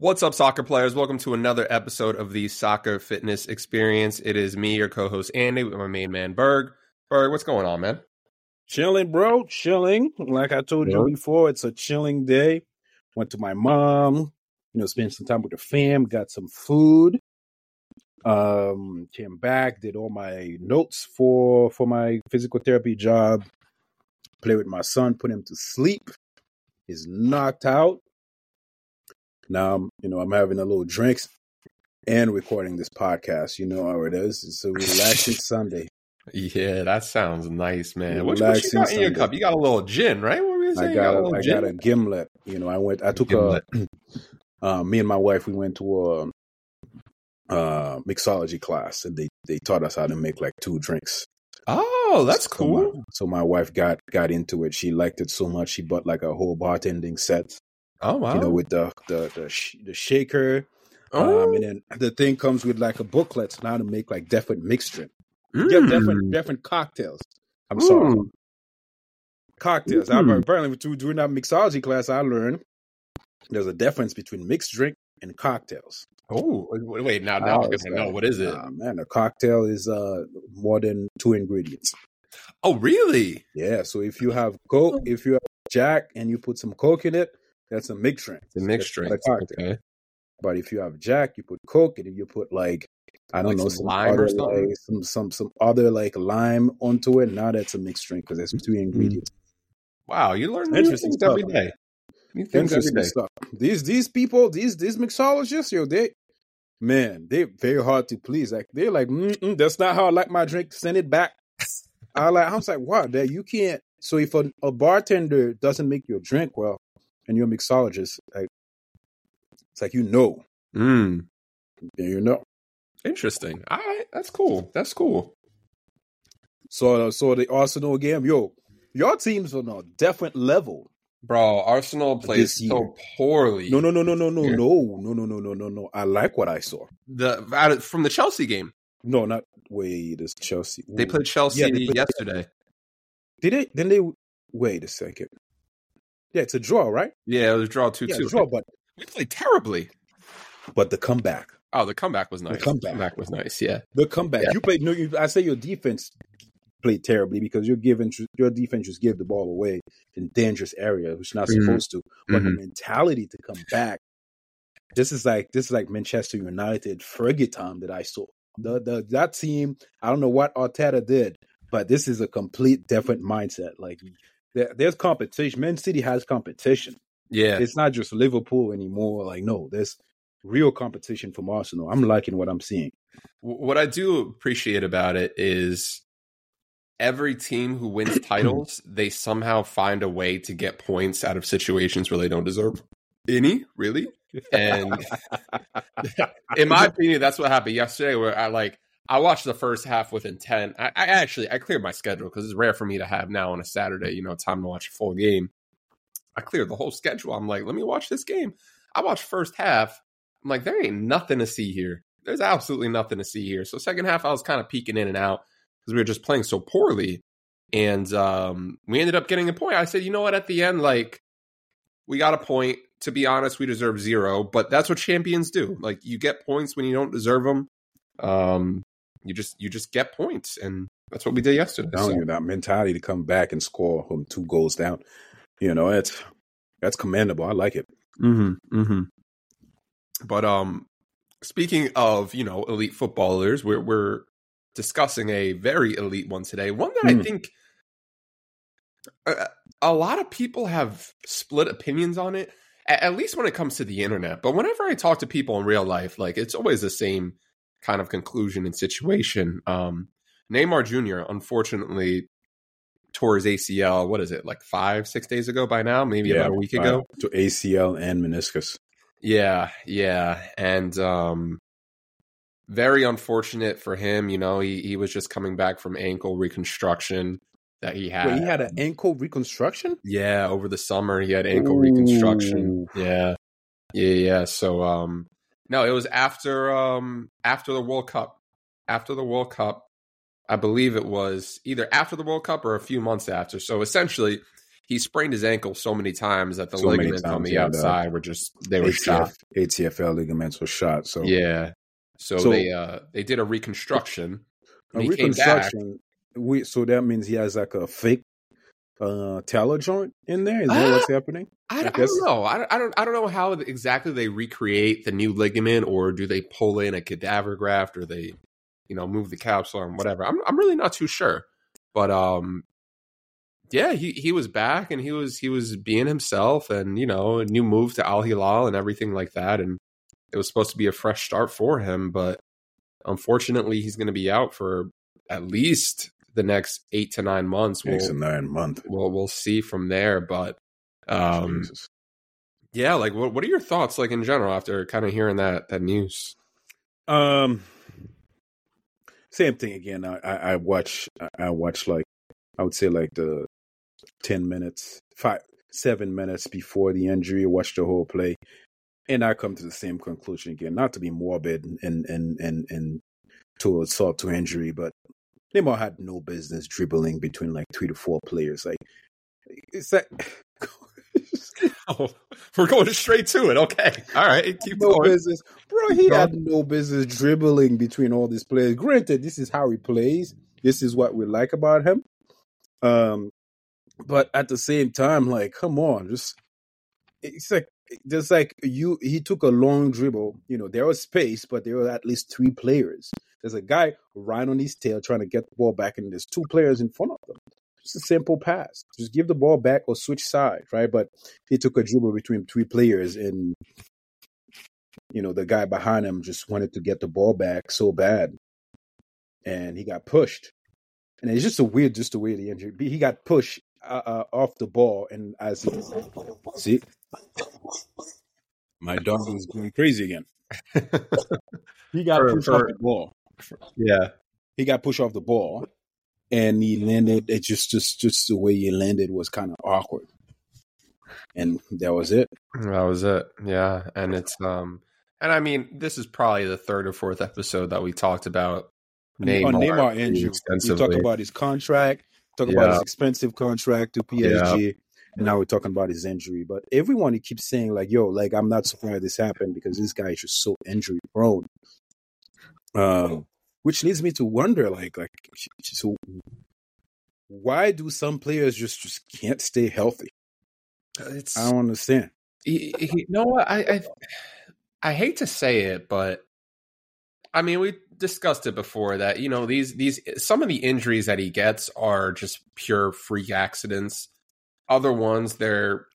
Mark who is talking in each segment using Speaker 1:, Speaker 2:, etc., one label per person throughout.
Speaker 1: What's up, soccer players? Welcome to another episode of the Soccer Fitness Experience. It is me, your co-host Andy, with my main man Berg. Berg, what's going on, man?
Speaker 2: Chilling, bro. Chilling. Like I told you before, it's a chilling day. Went to my mom, you know, spent some time with the fam, got some food. Um, came back, did all my notes for for my physical therapy job. Play with my son, put him to sleep. He's knocked out. Now, I'm, you know, I'm having a little drinks and recording this podcast. You know how it is. It's a relaxing Sunday.
Speaker 1: Yeah, that sounds nice, man. What, what you got in your cup? You got a little gin, right? What were you saying?
Speaker 2: I got,
Speaker 1: got
Speaker 2: a, I got a gimlet. You know, I went. I took a. Uh, me and my wife, we went to a uh, mixology class, and they they taught us how to make like two drinks.
Speaker 1: Oh, that's
Speaker 2: so
Speaker 1: cool.
Speaker 2: My, so my wife got got into it. She liked it so much. She bought like a whole bartending set.
Speaker 1: Oh wow!
Speaker 2: You know, with the the the, sh- the shaker.
Speaker 1: Oh.
Speaker 2: Um, and then the thing comes with like a booklet on how to make like different mixed drink.
Speaker 1: Mm.
Speaker 2: Yeah, different different cocktails. I'm sorry,
Speaker 1: Mm.
Speaker 2: cocktails. I,
Speaker 1: Mm.
Speaker 2: apparently, during that mixology class, I learned there's a difference between mixed drink and cocktails.
Speaker 1: Oh, wait, now, now
Speaker 2: Oh,
Speaker 1: I'm gonna know. What is it?
Speaker 2: Nah, man, a cocktail is uh more than two ingredients.
Speaker 1: oh, really?
Speaker 2: Yeah, so if you have coke, if you have Jack and you put some coke in it, that's a mixed drink.
Speaker 1: It's a mixed drink.
Speaker 2: not a cocktail.
Speaker 1: Okay.
Speaker 2: But if you have Jack, you put coke, and if you put like I don't
Speaker 1: Like
Speaker 2: know
Speaker 1: some
Speaker 2: some
Speaker 1: lime or
Speaker 2: other,
Speaker 1: something?
Speaker 2: like, some some some other like lime onto it. Now that's a mixed drink because there's two hmm. ingredients.
Speaker 1: Wow, you learn
Speaker 2: Interesting stuff.
Speaker 1: day. New things every
Speaker 2: Interesting
Speaker 1: day.
Speaker 2: stuff. These these people, these these mixologists, yo, they man, they're very hard to please. Like they're like, Mm-mm, that's not how I like my drink. Send it back. I like. I was like, wow, that you can't. So if a, a bartender doesn't make your drink well, and you're a mixologist, like it's like you know,
Speaker 1: Mm.
Speaker 2: you know.
Speaker 1: Interesting. All right, that's cool. That's cool.
Speaker 2: So so the Arsenal game, yo, your team's on a different level.
Speaker 1: Bro, Arsenal plays so poorly.
Speaker 2: No, no, no, no, no, no, no, no, no, no, no, no, no. I like what I saw.
Speaker 1: The of- from the Chelsea game,
Speaker 2: No, not wait. It's Chelsea.
Speaker 1: they played Chelsea
Speaker 2: Yeah, they played-
Speaker 1: yesterday.
Speaker 2: Did they? Then they wait a second. Yeah, it's a draw, right?
Speaker 1: Yeah, it was a draw two
Speaker 2: Yeah,
Speaker 1: two.
Speaker 2: draw, but
Speaker 1: We played terribly.
Speaker 2: but the comeback,
Speaker 1: Oh, the comeback was nice.
Speaker 2: The comeback.
Speaker 1: was nice. Yeah.
Speaker 2: the comeback.
Speaker 1: Yeah.
Speaker 2: You played. No, you, I say your defense played terribly because you're giving your defense just give the ball away in dangerous area, which not
Speaker 1: Mhm.
Speaker 2: supposed to. But the
Speaker 1: Mhm.
Speaker 2: mentality to come back, this is like this is like Manchester United Fergie time that I saw. The the that team, I don't know what Arteta did, but this is a complete different mindset. Like there, there's competition. Man City has competition.
Speaker 1: Yeah.
Speaker 2: It's not just Liverpool anymore. Like no, there's real competition from Arsenal. I'm liking what I'm seeing.
Speaker 1: What I do appreciate about it is every team who wins titles, they somehow find a way to get points out of situations where they don't deserve any, really. And in my opinion, that's what happened yesterday. Where I like I watched the first half with intent. I, I actually I cleared my schedule because it's rare for me to have now on a Saturday, you know, time to watch a full game. I cleared the whole schedule. I'm like, let me watch this game. I watched first half. I'm like, there ain't nothing to see here. There's absolutely nothing to see here. So second half, I was kind of peeking in and out because we were just playing so poorly, and um, we ended up getting a point. I said, you know what? At the end, like we got a point. To be honest, we deserve zero, but that's what champions do. Like you get points when you don't deserve them. Um, you just you just get points, and that's what we did yesterday.
Speaker 2: telling
Speaker 1: So,
Speaker 2: you that mentality to come back and score from two goals down. You know, it's that's commendable. I like it.
Speaker 1: mm-hmm, mm-hmm. But um, speaking of you know elite footballers, we're we're discussing a very elite one today. One that I
Speaker 2: Mm.
Speaker 1: think a, a lot of people have split opinions on it. a- At least when it comes to the internet. But whenever I talk to people in real life, like it's always the same kind of conclusion and situation. Um, Neymar Jr. unfortunately tore his ACL. What is it like five, six days ago by now? Maybe about a week ago.
Speaker 2: to ACL and meniscus.
Speaker 1: Yeah, yeah, and um, very unfortunate for him. You know, he he was just coming back from ankle reconstruction that he had.
Speaker 2: Wait, he had an ankle reconstruction.
Speaker 1: yeah, over the summer he had ankle reconstruction. Yeah, yeah, yeah. So um, no, it was after um after the World Cup. After the World Cup, I believe it was either after the World Cup or a few months after. So essentially, he sprained his ankle so many times that the
Speaker 2: So
Speaker 1: ligaments on the
Speaker 2: yeah,
Speaker 1: outside were just they were shot.
Speaker 2: ATFL ligaments were shot. So
Speaker 1: Yeah. So,
Speaker 2: So-
Speaker 1: they uh they did a reconstruction.
Speaker 2: a
Speaker 1: back.
Speaker 2: reconstruction. We so that means he has like a fake uh tallow joint in there. Is that what's happening?
Speaker 1: I,
Speaker 2: I
Speaker 1: I don't know. I don't, I don't. I don't know how exactly they recreate the new ligament, or do they pull in a cadaver graft, or they, you know, move the capsule or whatever. I'm I'm really not too sure. But um, yeah, he he was back and he was he was being himself, and you know, a new move to Al Hilal and everything like that, and it was supposed to be a fresh start for him, but unfortunately, he's going to be out for at least the next eight to nine months. We'll
Speaker 2: and nine month.
Speaker 1: we'll, we'll see from there, but. Um,
Speaker 2: Jesus.
Speaker 1: yeah, like what what are your thoughts like in general after kind of hearing that that news?
Speaker 2: Um, same thing again. I, I, I watch. I, I watch like I would say like the ten minutes, five, seven minutes before the injury. Watch the whole play, and I come to the same conclusion again. Not to be morbid and and and and to assault to injury, but Neymar had no business dribbling between like three to four players. Like it's like.
Speaker 1: Oh, we're going straight to it. Okay, all right, keep
Speaker 2: no
Speaker 1: going.
Speaker 2: business, bro. He had no business dribbling between all these players. Granted, this is how he plays. This is what we like about him. Um, but at the same time, like, come on, just it's like there's like you. He took a long dribble. You know, there was space, but there were at least three players. There's a guy right on his tail trying to get the ball back, and there's two players in front of them. Just a simple pass. Just give the ball back or switch sides, right? But he took a dribble between three players, and you know the guy behind him just wanted to get the ball back so bad, and he got pushed. And it's just a weird, just the way the injury. He got pushed uh, uh, off the ball, and as he see, my dog is going crazy again. He got
Speaker 1: For-
Speaker 2: pushed
Speaker 1: for-
Speaker 2: off the ball.
Speaker 1: Yeah,
Speaker 2: He got pushed off the ball, and he landed. It just, just, just the way he landed was kind of awkward, and that was it.
Speaker 1: that was it. Yeah, and it's um, and I mean, this is probably the third or fourth episode that we talked about Neymar,
Speaker 2: on Neymar injury. We talk about his contract, talk about his expensive contract to PSG, and now we're talking about his injury. But everyone keeps saying like, "Yo, like I'm not surprised this happened because this guy is just so injury prone." Um, which leads me to wonder, like, like so, why do some players just just can't stay healthy?
Speaker 1: Uh, it's
Speaker 2: I don't understand.
Speaker 1: you know what I, I I hate to say it, but I mean we discussed it before that you know these these some of the injuries that he gets are just pure freak accidents. Other ones they're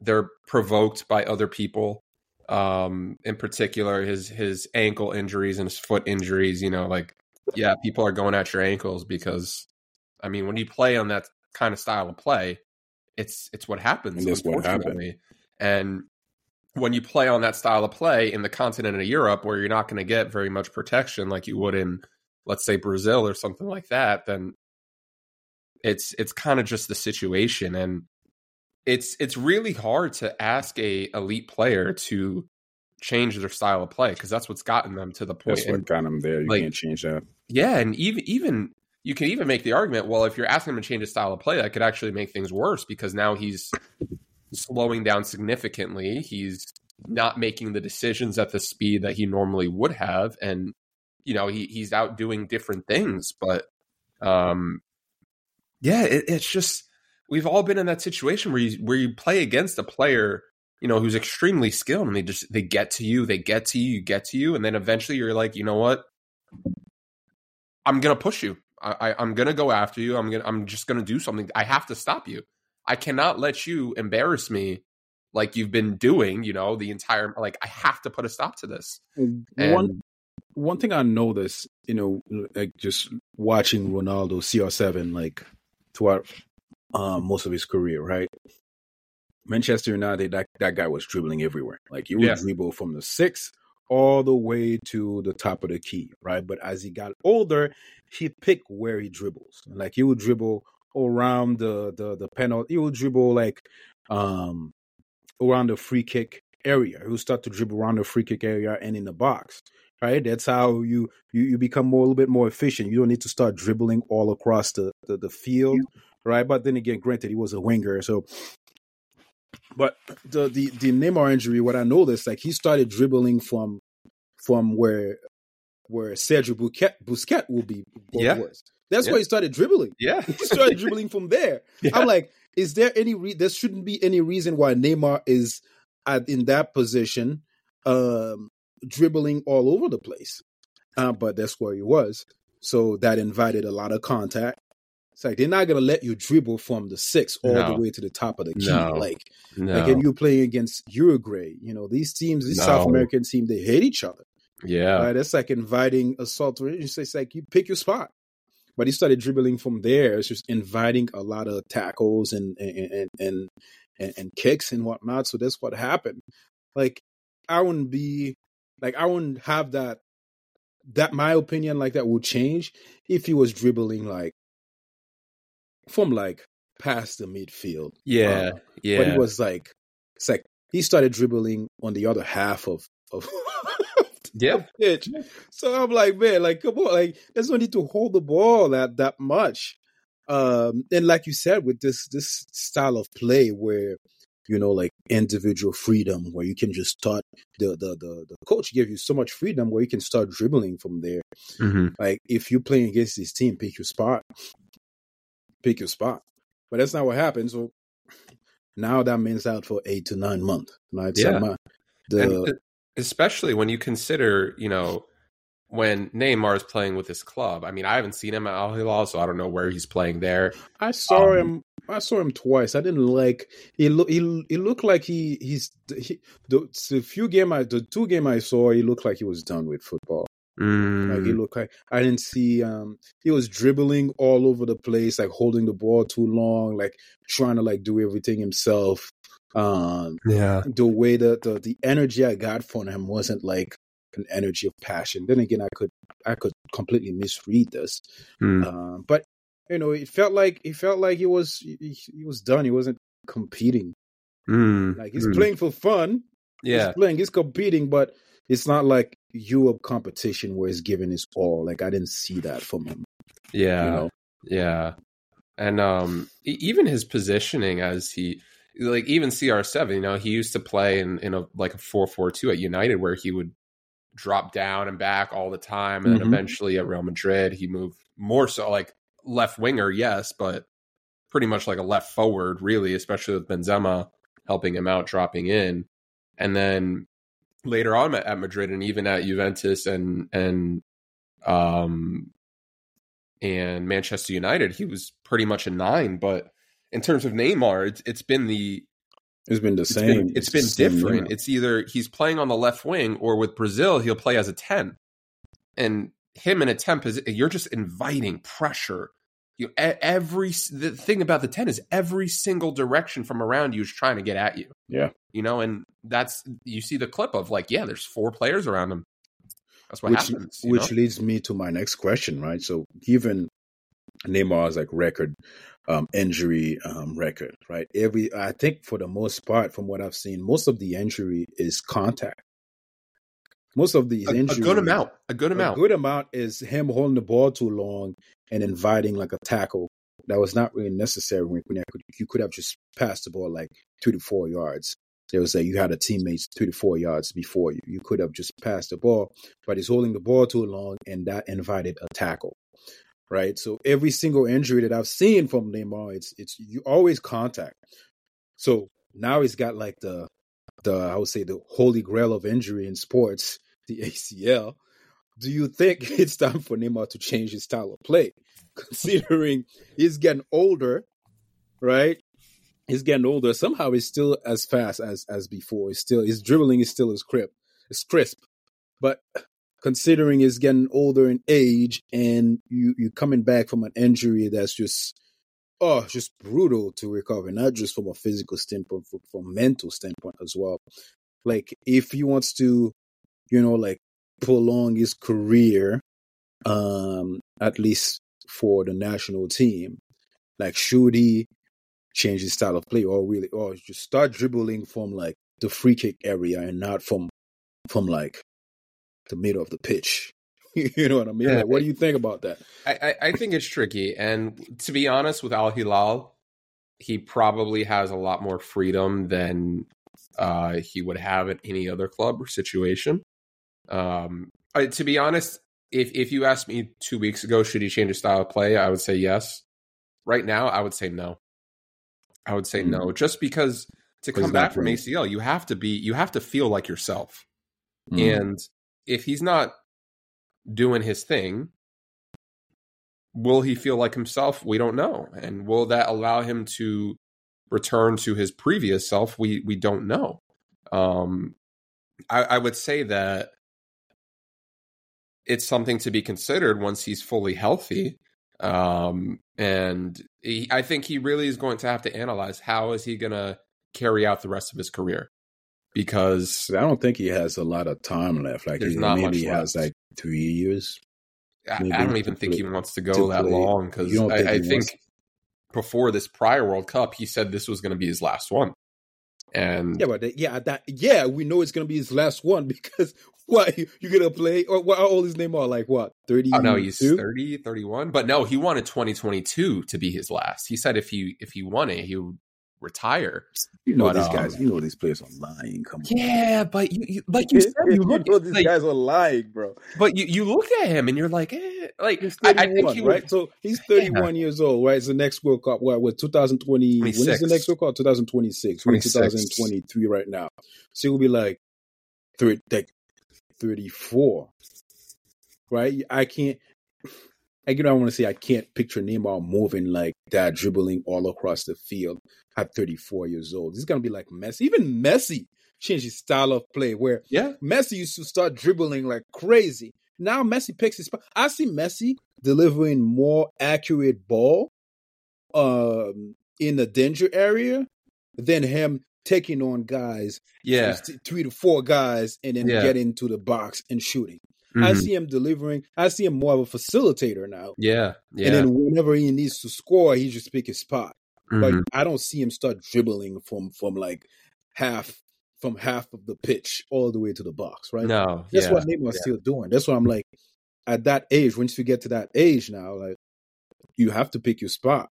Speaker 1: they're provoked by other people. Um, in particular, his his ankle injuries and his foot injuries. You know, like yeah, people are going at your ankles because I mean when you play on that kind of style of play, it's it's what happens.
Speaker 2: And that's what happened.
Speaker 1: And when you play on that style of play in the continent of Europe, where you're not going to get very much protection like you would in, let's say, Brazil or something like that, then it's it's kind of just the situation, and it's it's really hard to ask a elite player to change their style of play because that's what's gotten them to the point.
Speaker 2: That's
Speaker 1: And-
Speaker 2: what got him there. You
Speaker 1: like-
Speaker 2: can't change that.
Speaker 1: yeah, and even even you can even make the argument, well, if you're asking him to change his style of play, that could actually make things worse because now he's slowing down significantly. He's not making the decisions at the speed that he normally would have, and you know he he's out doing different things. But um, yeah, it, it's just we've all been in that situation where you where you play against a player. You know who's extremely skilled, and they just they get to you, they get to you, you get to you, and then eventually you're like, you know what, I'm gonna push you. I, I, I'm gonna go after you. I'm gonna. I'm just gonna do something. I have to stop you. I cannot let you embarrass me like you've been doing. You know the entire. Like I have to put a stop to this.
Speaker 2: one one thing I noticed, you know, like just watching Ronaldo CR7 like throughout uh, most of his career, right? Manchester United, that, that guy was dribbling everywhere. Like he would
Speaker 1: Yeah.
Speaker 2: dribble from the six all the way to the top of the key, right? But as he got older, he picked where he dribbles. Like he would dribble around the the the penalty. He would dribble like um around the free kick area. He would start to dribble around the free kick area and in the box. Right? That's how you you, you become more a little bit more efficient. You don't need to start dribbling all across the, the, the field right? But then again, granted, he was a winger, so. But the the the Neymar injury, what I noticed, like he started dribbling from from where where Sergio Busquets, Busquets will be.
Speaker 1: Yeah.
Speaker 2: Was. That's
Speaker 1: Yeah.
Speaker 2: why he started dribbling.
Speaker 1: Yeah.
Speaker 2: He started dribbling from there.
Speaker 1: Yeah.
Speaker 2: I'm like, is there any re- there shouldn't be any reason why Neymar is at, in that position, um, dribbling all over the place. Uh, but that's where he was. So that invited a lot of contact. It's like they're not gonna let you dribble from the six all
Speaker 1: No.
Speaker 2: the way to the top of the key.
Speaker 1: No.
Speaker 2: Like,
Speaker 1: No.
Speaker 2: like, and you're playing against Uruguay. You know, these teams, these. South American teams, they hate each other.
Speaker 1: yeah.
Speaker 2: Right? That's like inviting assault. It's like you pick your spot. But he started dribbling from there. It's just inviting a lot of tackles and and and and, and, and kicks and whatnot. So that's what happened. Like I wouldn't be like I wouldn't have that that my opinion like that would change if he was dribbling like from like past the midfield.
Speaker 1: Yeah.
Speaker 2: Uh,
Speaker 1: yeah.
Speaker 2: But he was like it's like he started dribbling on the other half of of
Speaker 1: yeah.
Speaker 2: pitch. So I'm like, man, like, come on, like, there's no need to hold the ball that that much. Um, and like you said, with this this style of play where you know, like individual freedom, where you can just start the the the, the coach gave you so much freedom where you can start dribbling from there.
Speaker 1: hmm
Speaker 2: Like if you're playing against this team, pick your spot, pick your spot. But that's not what happened. So now that means out for eight to nine months. Right? So
Speaker 1: Yeah.
Speaker 2: my- the
Speaker 1: e- especially when you consider, you know, when Neymar is playing with his club. I mean, I haven't seen him at Al Hilal, so I don't know where he's playing there.
Speaker 2: I saw
Speaker 1: Um,
Speaker 2: him. I saw him twice. I didn't like. He look. He he looked like he he's he, the, the few game I the two game I saw. He looked like he was done with football. Like he
Speaker 1: Mm,
Speaker 2: looked like I didn't see. Um, he was dribbling all over the place, like holding the ball too long, like trying to like do everything himself. Um,
Speaker 1: yeah.
Speaker 2: the way that the the energy I got from him wasn't like an energy of passion. Then again, I could I could completely misread this.
Speaker 1: Mm,
Speaker 2: Um, but you know, it felt like it felt like he was he, he was done. He wasn't competing.
Speaker 1: mm,
Speaker 2: Like he's
Speaker 1: mm.
Speaker 2: playing for fun.
Speaker 1: Yeah.
Speaker 2: He's playing. He's competing, but it's not like Europe competition where he's giving his all. Like I didn't see that from him.
Speaker 1: Yeah.
Speaker 2: You know,
Speaker 1: Yeah. And um even his positioning as he like even CR7, you know, he used to play in in a like a 4-4-2 at United where he would drop down and back all the time and then
Speaker 2: Mhm.
Speaker 1: eventually at Real Madrid he moved more so like left winger, yes, but pretty much like a left forward really, especially with Benzema helping him out dropping in. And then later on at Madrid and even at Juventus and and um and Manchester United, he was pretty much a nine. But in terms of Neymar, it's, it's been the
Speaker 2: it's been the
Speaker 1: it's
Speaker 2: same.
Speaker 1: been, it's been
Speaker 2: the same
Speaker 1: different. It's either he's playing on the left wing, or with Brazil, he'll play as a ten. And him in a ten position, you're just inviting pressure. You every the thing about the ten is every single direction from around you is trying to get at you.
Speaker 2: Yeah.
Speaker 1: you know, and that's you see the clip of like, yeah, there's four players around him. That's what
Speaker 2: which
Speaker 1: happens.
Speaker 2: which
Speaker 1: know?
Speaker 2: leads me to my next question, right? So given Neymar's like record um injury um record, right? Every I think for the most part, from what I've seen, most of the injury is contact. Most of these
Speaker 1: a, a
Speaker 2: injuries,
Speaker 1: good amount, a good amount, a
Speaker 2: good amount is him holding the ball too long and inviting like a tackle that was not really necessary when, you could, have just passed the ball like two to four yards. There was a you had a teammate two to four yards before you. You could have just passed the ball, but he's holding the ball too long, and that invited a tackle. Right. So every single injury that I've seen from Neymar, it's it's you always contact. So now he's got like the the I would say the holy grail of injury in sports, the ACL. Do you think it's time for Neymar to change his style of play, considering he's getting older, right? He's getting older. Somehow he's still as fast as as before. He's still his dribbling is still as crisp, as crisp. But considering he's getting older in age, and you you coming back from an injury that's just oh just brutal to recover, not just from a physical standpoint, from, from mental standpoint as well. Like if he wants to, you know, like prolong his career, um, at least for the national team, like should he change his style of play or really or just start dribbling from like the free kick area and not from from like the middle of the pitch. you know what I mean?
Speaker 1: Yeah.
Speaker 2: Like, what do you think about that?
Speaker 1: I, I, I think it's tricky. And to be honest, with Al Hilal, he probably has a lot more freedom than uh, he would have at any other club or situation. Um, I, to be honest, if if you asked me two weeks ago, should he change his style of play? I would say yes. Right now, I would say no. I would say
Speaker 2: Mm.
Speaker 1: no, just because to come back from. ACL, you have to be, you have to feel like yourself.
Speaker 2: Mm.
Speaker 1: And if he's not doing his thing, will he feel like himself? We don't know. And will that allow him to return to his previous self? We we don't know. Um, I, I would say that it's something to be considered once he's fully healthy. Um, and he, I think he really is going to have to analyze how is he going to carry out the rest of his career because
Speaker 2: I don't think he has a lot of time left. Like he, maybe he has like three years.
Speaker 1: I,
Speaker 2: Maybe
Speaker 1: I don't even think
Speaker 2: play-
Speaker 1: he wants to go
Speaker 2: to
Speaker 1: that
Speaker 2: play.
Speaker 1: long because I,
Speaker 2: think
Speaker 1: I think before this prior World Cup, he said this was going to be his last one. And
Speaker 2: Yeah, but that- yeah, that yeah, we know it's gonna be his last one because what you, you gonna play or what? How old is Neymar? Like what? Thirty?
Speaker 1: oh no, he's 30, 31. But no, he wanted 2022 to be his last. He said if he if he won it, he would retire.
Speaker 2: You know
Speaker 1: but,
Speaker 2: these
Speaker 1: um,
Speaker 2: guys. You know these players are lying. Come on.
Speaker 1: Yeah, but you, you like you said, you look
Speaker 2: know these
Speaker 1: like,
Speaker 2: guys are lying, bro.
Speaker 1: but you, you look at him and you're like, eh, like
Speaker 2: He's
Speaker 1: I, I
Speaker 2: 31,
Speaker 1: think he would,
Speaker 2: right? So he's 31 years old, right? It's the next World Cup. What? What? 2020? When is the next World Cup? 2026. We're in 2023 right now. So he'll be like, 30, like 34, right? I can't. I you know I want to say I can't picture Neymar moving like that, dribbling all across the field at 34 years old. He's gonna be like Messi. Even Messi changed his style of play where
Speaker 1: yeah,
Speaker 2: Messi used to start dribbling like crazy. Now Messi picks his. I see Messi delivering more accurate ball um, in the danger area than him taking on guys,
Speaker 1: yeah,
Speaker 2: th- three to four guys, and then
Speaker 1: Yeah.
Speaker 2: getting to the box and shooting. I
Speaker 1: mhm,
Speaker 2: see him delivering. I see him more of a facilitator now.
Speaker 1: yeah, yeah.
Speaker 2: And then whenever he needs to score, he just pick his spot. But
Speaker 1: mhm.
Speaker 2: I don't see him start dribbling from from like half from half of the pitch all the way to the box, right?
Speaker 1: no,
Speaker 2: That's
Speaker 1: yeah,
Speaker 2: what Neymar's
Speaker 1: yeah.
Speaker 2: still doing. That's why I'm like, at that age, once you get to that age now, like you have to pick your spot.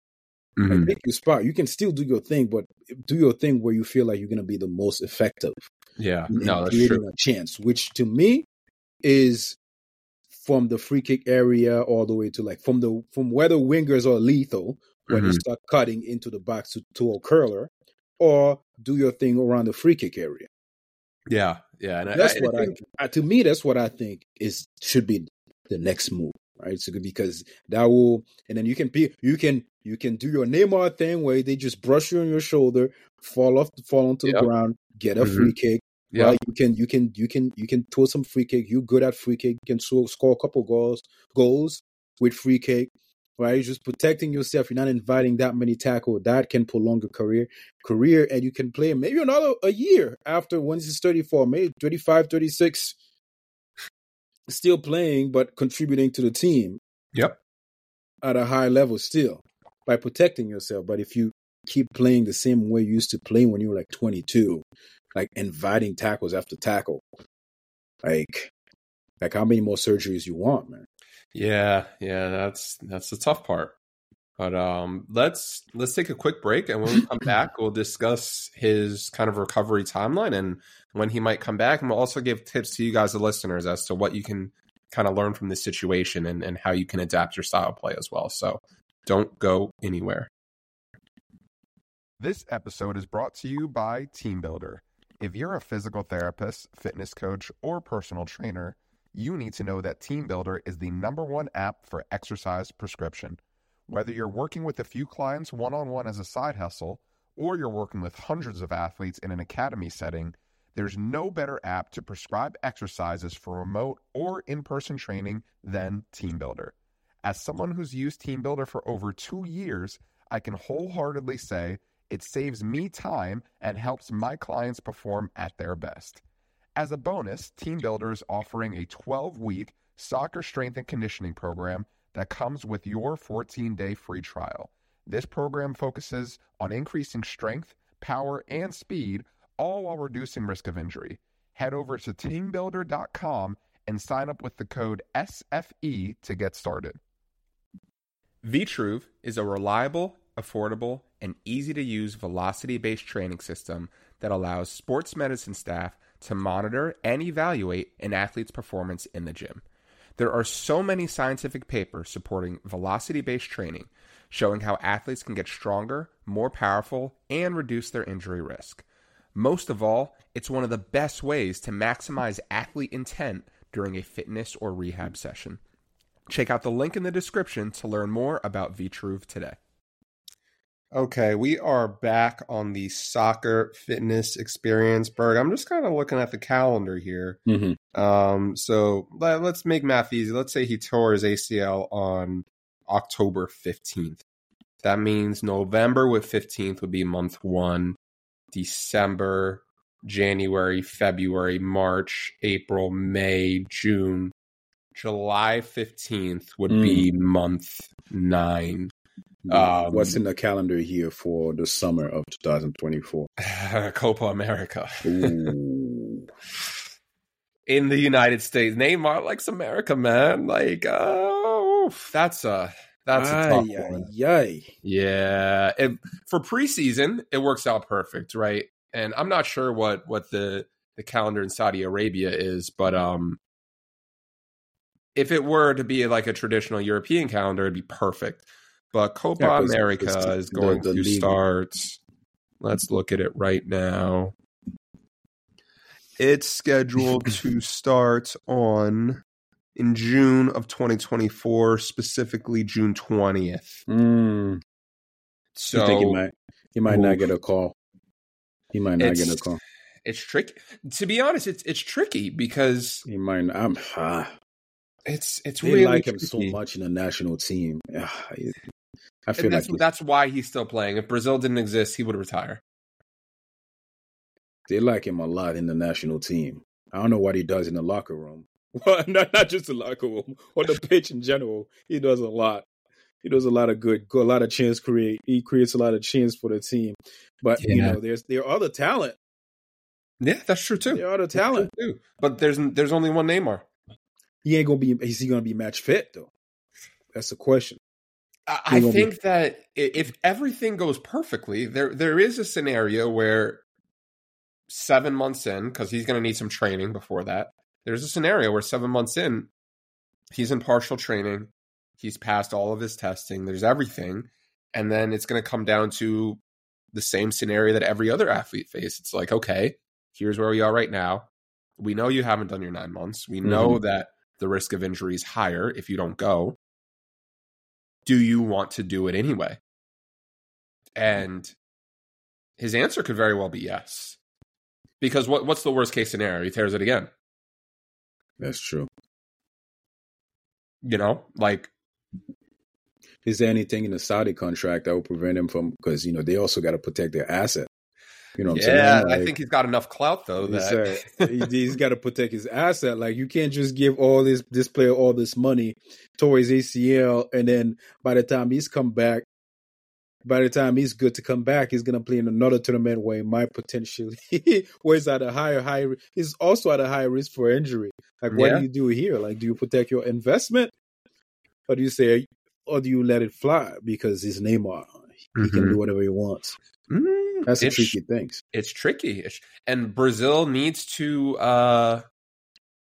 Speaker 2: Like,
Speaker 1: Mhm.
Speaker 2: pick your spot. You can still do your thing, but do your thing where you feel like you're gonna be the most effective.
Speaker 1: yeah. No, that's
Speaker 2: creating
Speaker 1: true.
Speaker 2: a chance, which to me is from the free kick area all the way to like from the from where the wingers are lethal when they
Speaker 1: Mhm.
Speaker 2: start cutting into the box to, to a curler, or do your thing around the free kick area.
Speaker 1: Yeah, yeah. And
Speaker 2: That's
Speaker 1: I,
Speaker 2: what
Speaker 1: think,
Speaker 2: I, to me. That's what I think is should be the next move, right? So because that will, and then you can be, you can, you can do your Neymar thing where they just brush you on your shoulder, fall off, fall onto
Speaker 1: Yep.
Speaker 2: the ground, get a
Speaker 1: Mhm.
Speaker 2: free kick.
Speaker 1: yeah,
Speaker 2: Right? You can, you can, you can, you can throw some free kick. You good at free kick. You can so, score a couple goals, goals with free kick. Right, you're just protecting yourself. You're not inviting that many tackle. That can prolong a career, career, and you can play maybe another a year after once he's 34, maybe 35, 36, still playing but contributing to the team
Speaker 1: yep.
Speaker 2: at a high level still by protecting yourself. But if you keep playing the same way you used to play when you were like 22, like inviting tackles after tackle, like like how many more surgeries you want, man?
Speaker 1: Yeah, yeah, that's that's the tough part. But um let's let's take a quick break and when we come back we'll discuss his kind of recovery timeline and when he might come back and we'll also give tips to you guys the listeners as to what you can kind of learn from this situation and, and how you can adapt your style of play as well. So don't go anywhere.
Speaker 3: This episode is brought to you by TeamBuildr. If you're a physical therapist, fitness coach, or personal trainer, you need to know that TeamBuildr is the number one app for exercise prescription. Whether you're working with a few clients one on one as a side hustle, or you're working with hundreds of athletes in an academy setting, there's no better app to prescribe exercises for remote or in person training than TeamBuildr. As someone who's used TeamBuildr for over two years, I can wholeheartedly say it saves me time and helps my clients perform at their best. As a bonus, TeamBuildr is offering a 12 week soccer strength and conditioning program that comes with your 14 day free trial. This program focuses on increasing strength, power, and speed, all while reducing risk of injury. Head over to teambuildr.com and sign up with the code SFE to get started.
Speaker 1: Vitruve is a reliable, affordable, and easy to use velocity based training system that allows sports medicine staff to monitor and evaluate an athlete's performance in the gym. There are so many scientific papers supporting velocity based training, showing how athletes can get stronger, more powerful, and reduce their injury risk. Most of all, it's one of the best ways to maximize athlete intent during a fitness or rehab session. Check out the link in the description to learn more about Vitruve today. Okay, we are back on the soccer fitness experience, Berg. I'm just kind of looking at the calendar here.
Speaker 2: Mm-hmm.
Speaker 1: Um, so let, us make math easy. Let's say he tore his ACL on October 15th. That means November with 15th would be month one, December, January, February, March, April, May, June. July 15th would
Speaker 2: Mm.
Speaker 1: be month nine. Um,
Speaker 2: What's in the calendar here for the summer of 2024?
Speaker 1: Copa America. In the United States. Neymar likes America, man. Like, oh, that's a that's a tough
Speaker 2: Ay,
Speaker 1: one.
Speaker 2: ay, ay.
Speaker 1: Yeah, it, for preseason, it works out perfect, right? And I'm not sure what what the the calendar in Saudi Arabia is, but um, if it were to be like a traditional European calendar, it'd be perfect. But Copa
Speaker 2: Yeah, 'cause-
Speaker 1: America
Speaker 2: 'cause
Speaker 1: is going
Speaker 2: the
Speaker 1: to
Speaker 2: league-
Speaker 1: start. Let's look at it right now. It's scheduled to start on in June of 2024, specifically June 20th.
Speaker 2: Mm.
Speaker 1: So
Speaker 2: I think he might he might not get a call. He might not get a call.
Speaker 1: it's tricky. To be honest, it's it's tricky because
Speaker 2: He might. Not, I'm. Ah,
Speaker 1: it's it's
Speaker 2: they
Speaker 1: really
Speaker 2: like him so much in the national team. Ah, I feel
Speaker 1: And that's
Speaker 2: like
Speaker 1: that's why he's still playing. If Brazil didn't exist, he would retire.
Speaker 2: they like him a lot in the national team. I don't know what he does in the locker room. Well, not not just the locker room or the pitch in general. He does a lot. He does a lot of good, a lot of chance create. He creates a lot of chance for the team. But you know, there's there are other talent.
Speaker 1: Yeah, that's true too.
Speaker 2: There are other talent.
Speaker 1: too. But there's there's only one Neymar.
Speaker 2: He ain't gonna be. Is he gonna be match fit though? That's the question.
Speaker 1: I,
Speaker 2: He
Speaker 1: I
Speaker 2: gonna be-
Speaker 1: think that if everything goes perfectly, there there is a scenario where seven months in, because he's going to need some training before that. There's a scenario where seven months in, he's in partial training, he's passed all of his testing, there's everything, and then it's going to come down to the same scenario that every other athlete face. It's like, okay, here's where we are right now. We know you haven't done your nine months. We know mm-hmm. that the risk of injury is higher if you don't go do you want to do it anyway? Mm-hmm. And his answer could very well be yes. Because what what's the worst case scenario? He tears it again.
Speaker 2: That's true.
Speaker 1: You know, like
Speaker 2: Is there anything in the Saudi contract that will prevent him from? Because you know they also got to protect their asset. You know what I'm
Speaker 1: yeah,
Speaker 2: saying?
Speaker 1: I think he's got enough clout though
Speaker 2: He's, uh, he- he's got to protect his asset. Like you can't just give all this this player all this money towards ACL, and then by the time he's come back, by the time he's good to come back, he's gonna play in another tournament where he might potentially where he's at a higher higher. He's also at a higher risk for injury. Like what
Speaker 1: Yeah.
Speaker 2: do you do here? Like do you protect your investment, or do you say, or do you let it fly because he's Neymar? He can
Speaker 1: Mhm.
Speaker 2: do whatever he wants.
Speaker 1: Mm,
Speaker 2: That's the
Speaker 1: it's,
Speaker 2: tricky things.
Speaker 1: it's tricky. And Brazil needs to uh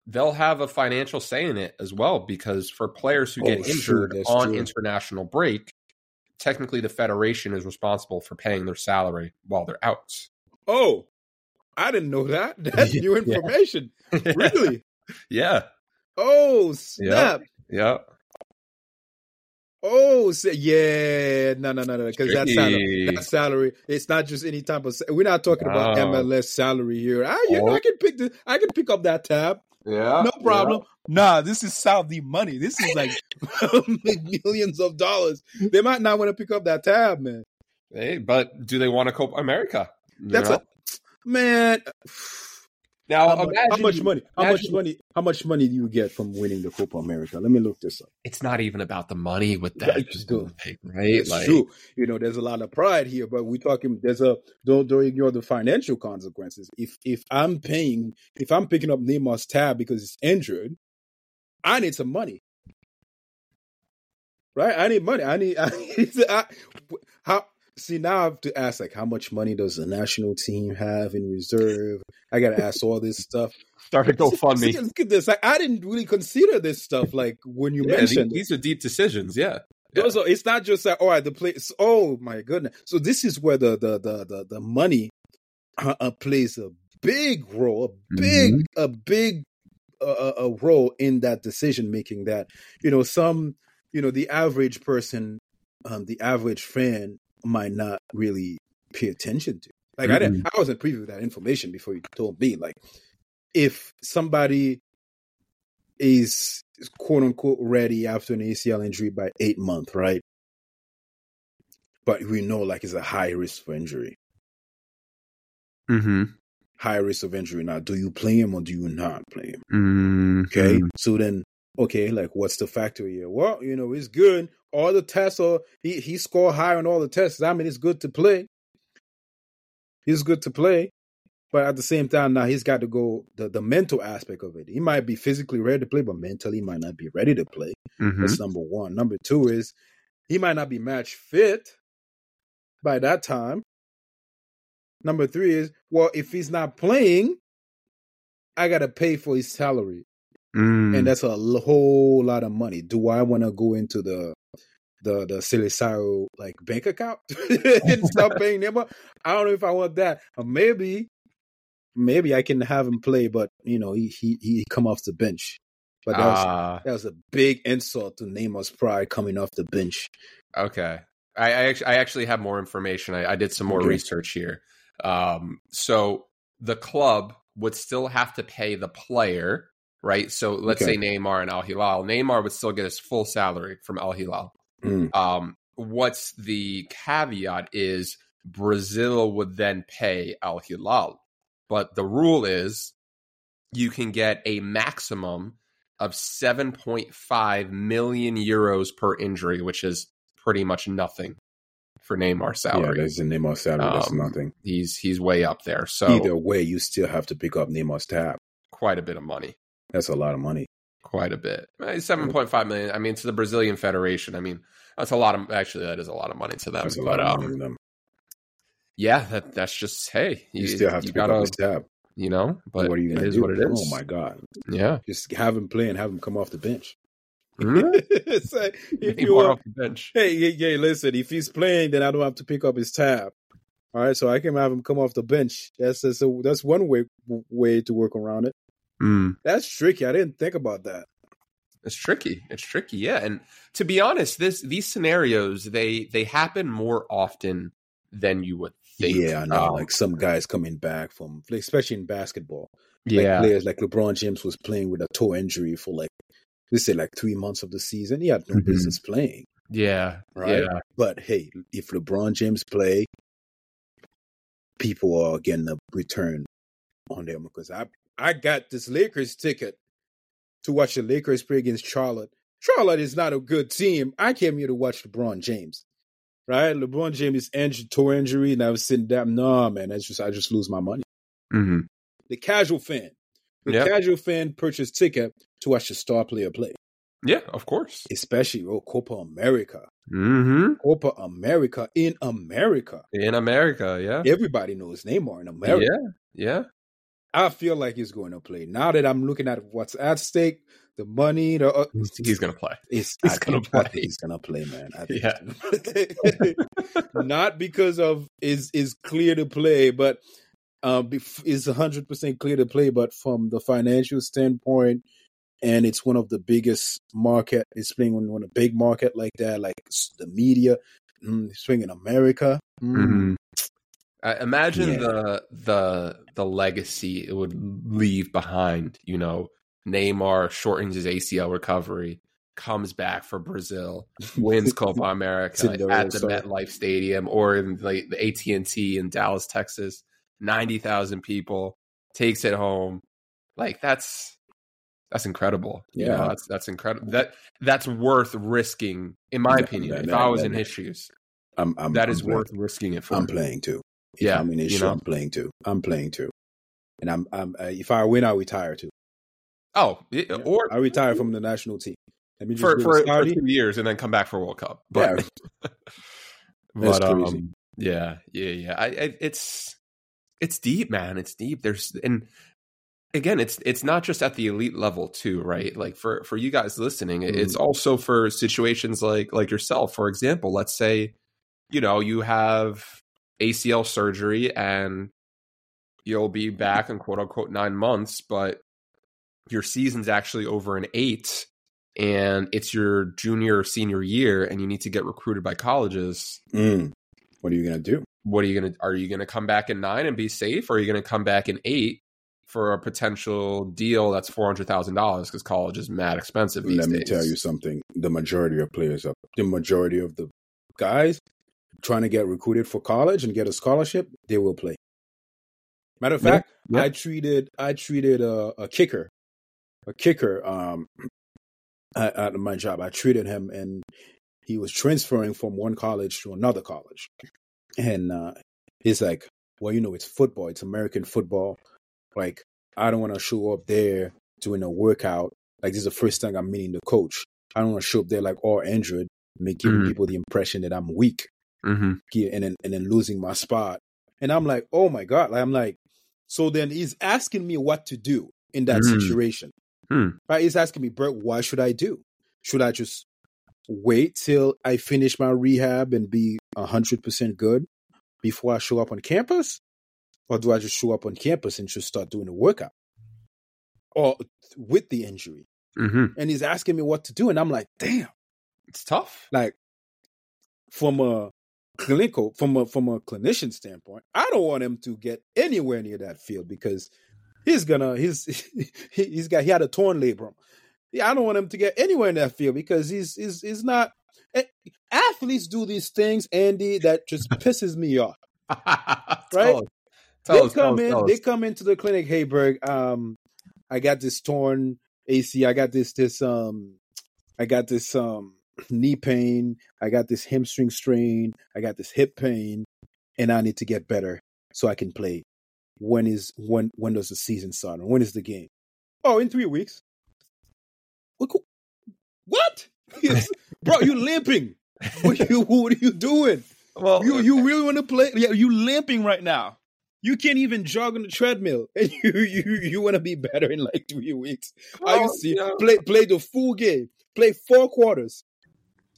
Speaker 1: they'll have a financial say in it as well because for players who
Speaker 2: Oh,
Speaker 1: get injured
Speaker 2: that's
Speaker 1: on
Speaker 2: true.
Speaker 1: international break, technically the federation is responsible for paying their salary while they're out.
Speaker 2: Oh, I didn't know that. That's new
Speaker 1: Yeah.
Speaker 2: information. Really?
Speaker 1: yeah.
Speaker 2: Oh, snap.
Speaker 1: Yeah.
Speaker 2: Oh, yeah. No, no, no, no. Because that salary, that salary, it's not just any type of. We're not talking about MLS salary here. I, you know,
Speaker 1: Oh.
Speaker 2: I can pick the. I can pick up that tab.
Speaker 1: Yeah.
Speaker 2: No problem. Nah, this is Saudi money. This is like millions of dollars. They might not want to pick up that tab, man.
Speaker 1: Hey, but do they want to Copa America?
Speaker 2: That's
Speaker 1: know?
Speaker 2: a man.
Speaker 1: Now,
Speaker 2: how, much, how much
Speaker 1: you-
Speaker 2: money? How much
Speaker 1: imagine-
Speaker 2: money? How much money do you get from winning the Copa America? Let me look this up.
Speaker 1: It's not even about the money with that,
Speaker 2: it's
Speaker 1: just
Speaker 2: good.
Speaker 1: thing, right?
Speaker 2: It's
Speaker 1: Like,
Speaker 2: true. You know, there's a lot of pride here, but we're talking. There's a don't don't ignore the financial consequences. If if I'm paying, if I'm picking up Neymar's tab because he's injured, I need some money, right? I need money. I need. I need I- how? See now, I have to ask like, how much money does the national team have in reserve? I got to ask all this stuff.
Speaker 1: Start a
Speaker 2: See,
Speaker 1: GoFundMe.
Speaker 2: look at this. Like, I didn't really consider this stuff. Like when you
Speaker 1: Yeah, these,
Speaker 2: mentioned
Speaker 1: these are deep decisions. Yeah. Yeah.
Speaker 2: those it's not just like, all right, the place. Oh my goodness! So this is where the the the the, the money uh, uh, plays a big role, a big
Speaker 1: Mm-hmm.
Speaker 2: a big uh, a role in that decision making. That you know, some you know, the average person, um, the average fan might not really pay attention to. Like I didn't, I wasn't privy to that information before you told me. Like if somebody is quote unquote ready after an ACL injury by eight months, right? But we know like it's a high risk for injury.
Speaker 1: Mm-hmm.
Speaker 2: High risk of injury. Now, do you play him or do you not play him?
Speaker 1: Mm-hmm.
Speaker 2: Okay. So then okay, like what's the factor here? Well, you know, it's good. All the tests are he he scored higher on all the tests. I mean it's good to play. He's good to play. But at the same time, now he's got to go the, the mental aspect of it. He might be physically ready to play, but mentally he might not be ready to play.
Speaker 1: Mm-hmm.
Speaker 2: That's number one. Number two is he might not be match fit by that time. Number three is well, if he's not playing, I gotta pay for his salary,
Speaker 1: Mm.
Speaker 2: and that's a whole lot of money. Do I want to go into the the the Seleção like bank account and start paying them? I don't know if I want that. Or maybe, maybe I can have him play, but you know he he he come off the bench. But that was,
Speaker 1: Ah,
Speaker 2: that was a big insult to Neymar's pride coming off the bench.
Speaker 1: okay. I, I actually I actually have more information. I, I did some more
Speaker 2: Okay.
Speaker 1: research here. Um, so the club would still have to pay the player, right? So let's
Speaker 2: Okay.
Speaker 1: say Neymar and Al Hilal. Neymar would still get his full salary from Al Hilal.
Speaker 2: Mm.
Speaker 1: Um, what's the caveat is Brazil would then pay Al Hilal, but the rule is you can get a maximum of 7.5 million euros per injury, which is pretty much nothing for Neymar's
Speaker 2: Yeah,
Speaker 1: salary.
Speaker 2: that's the Neymar's salary. that's
Speaker 1: Um,
Speaker 2: nothing.
Speaker 1: he's he's way up there, so
Speaker 2: Either way, you still have to pick up Neymar's tab.
Speaker 1: quite a bit of money.
Speaker 2: That's a lot of money.
Speaker 1: Quite a bit. Eh, 7.5 million. I mean, to the Brazilian Federation, I mean, that's a lot of actually that is a lot of money to them.
Speaker 2: That's a
Speaker 1: but
Speaker 2: of
Speaker 1: um,
Speaker 2: money to them.
Speaker 1: yeah, that that's just hey,
Speaker 2: You, still have to
Speaker 1: you
Speaker 2: pick
Speaker 1: gotta,
Speaker 2: up his tab.
Speaker 1: you know, but
Speaker 2: what are you
Speaker 1: it
Speaker 2: to do?
Speaker 1: what it is.
Speaker 2: Oh my god!
Speaker 1: Yeah,
Speaker 2: Just have him play and have him come off the bench.
Speaker 1: Mhm.
Speaker 2: it's if
Speaker 1: He
Speaker 2: you want,
Speaker 1: off the bench.
Speaker 2: hey, yeah, yeah, listen, if he's playing, then I don't have to pick up his tab. All right, so I can have him come off the bench. That's that's, a, that's one way way to work around it.
Speaker 1: Mm.
Speaker 2: That's tricky. I didn't think about that.
Speaker 1: It's tricky. It's tricky. Yeah, and to be honest, this these scenarios they they happen more often than you would think.
Speaker 2: Yeah, I know.
Speaker 1: Um,
Speaker 2: like some guys coming back from, especially in basketball. Like
Speaker 1: yeah,
Speaker 2: players like LeBron James was playing with a toe injury for like, let's say like three months of the season. He had no
Speaker 1: Mhm.
Speaker 2: business playing.
Speaker 1: yeah,
Speaker 2: Right.
Speaker 1: yeah.
Speaker 2: But hey, if LeBron James play, people are getting a return on them because I I got this Lakers ticket to watch the Lakers play against Charlotte. Charlotte is not a good team. I came here to watch LeBron James. Right? LeBron James is injured, toe injury, and I was sitting down. No, man, that's just I just lose my money.
Speaker 1: hmm
Speaker 2: The casual fan. The
Speaker 1: Yep.
Speaker 2: casual fan purchased ticket to watch the star player play.
Speaker 1: Yeah, of course.
Speaker 2: Especially oh Copa America.
Speaker 1: hmm
Speaker 2: Copa America in America.
Speaker 1: In America, yeah,
Speaker 2: Everybody knows Neymar in America.
Speaker 1: yeah, yeah.
Speaker 2: I feel like he's going to play. Now that I'm looking at what's at stake, the money, the uh,
Speaker 1: He's, he's gonna play. he's
Speaker 2: think- I
Speaker 1: play.
Speaker 2: He's gonna play, man. I think
Speaker 1: Yeah.
Speaker 2: he's gonna play. Not because of is is clear to play, but um, bef- is hundred percent clear to play. But from the financial standpoint, and it's one of the biggest market. It's playing on, on a big market like that, like the media. Mm, it's playing in America. Mm.
Speaker 1: Mhm. Uh, imagine
Speaker 2: Yeah.
Speaker 1: the the the legacy it would leave behind. You know, Neymar shortens his ACL recovery, comes back for Brazil, wins Copa America at the. MetLife Stadium or in like the AT and T in Dallas, Texas. Ninety thousand people, takes it home. Like that's that's incredible. You
Speaker 2: Yeah.
Speaker 1: know, that's that's incredible. That that's worth risking, in my
Speaker 2: That-
Speaker 1: opinion.
Speaker 2: that-
Speaker 1: if
Speaker 2: that-
Speaker 1: I was
Speaker 2: that-
Speaker 1: in his shoes,
Speaker 2: I'm, I'm
Speaker 1: that
Speaker 2: I'm
Speaker 1: is
Speaker 2: playing.
Speaker 1: worth risking it for.
Speaker 2: I'm playing too.
Speaker 1: Yeah,
Speaker 2: I'm in
Speaker 1: you know?
Speaker 2: I'm playing too. I'm playing too. And I'm, I'm uh, if I win, I retire too.
Speaker 1: Oh, it- or
Speaker 2: I retire from the national team. Let me just
Speaker 1: for for, for two years and then come back for World Cup. But,
Speaker 2: That's
Speaker 1: but um, yeah, yeah, yeah. I, I, it's it's deep, man. It's deep. There's and again, it's it's not just at the elite level too, right? Like for for you guys listening,
Speaker 2: Mm.
Speaker 1: it's also for situations like like yourself. For example, let's say you know you have ACL surgery and you'll be back in quote unquote nine months, but your season's actually over in eight and it's your junior or senior year and you need to get recruited by colleges
Speaker 2: Mm. What are you gonna do?
Speaker 1: what are you gonna are you gonna come back in nine and be safe or are you gonna come back in eight for a potential deal that's four hundred thousand dollars because college is mad expensive these
Speaker 2: Let me
Speaker 1: days.
Speaker 2: tell you something. The majority of players, are, the majority of the guys trying to get recruited for college and get a scholarship, they will play. Matter of fact,
Speaker 1: yeah.
Speaker 2: I treated I treated a, a kicker, a kicker um, at, at my job. I treated him, and he was transferring from one college to another college, and uh, he's like, "Well, you know, it's football. It's American football. Like, I don't want to show up there doing a workout. Like, this is the first time I'm meeting the coach. I don't want to show up there like all injured, making
Speaker 1: Mhm.
Speaker 2: people the impression that I'm weak,
Speaker 1: hmm
Speaker 2: yeah, and then and then losing my spot. And I'm like, oh my god! Like, I'm like, so then he's asking me what to do in that
Speaker 1: Mm.
Speaker 2: situation.
Speaker 1: Hmm.
Speaker 2: Right? He's asking me, Bert, what should I do? Should I just wait till I finish my rehab and be hundred percent good before I show up on campus, or do I just show up on campus and just start doing the workout, or with the injury?
Speaker 1: hmm
Speaker 2: And he's asking me what to do, and I'm like, damn
Speaker 1: It's tough.
Speaker 2: like from a clinical from a from a clinician standpoint, I don't want him to get anywhere near that field because he's gonna he's he, he's got he had a torn labrum. Yeah, I don't want him to get anywhere in that field because he's he's he's not. eh, Athletes do these things, Andy, that just pisses me off. Right?
Speaker 1: us.
Speaker 2: They
Speaker 1: us,
Speaker 2: come in, they come into the clinic. Hey, Berg, um, I got this torn AC. I got this this um, I got this um knee pain. I got this hamstring strain. I got this hip pain, and I need to get better so I can play. When is when when does the season start? And when is the game? Oh, in three weeks. What? What? Bro, you limping? What are you what are you doing?
Speaker 1: Well,
Speaker 2: You you really want to play? Yeah, you limping right now. You can't even jog on the treadmill, and you you you want to be better in like three weeks. Are you
Speaker 1: well,
Speaker 2: see?
Speaker 1: know,
Speaker 2: Play play the full game. Play four quarters.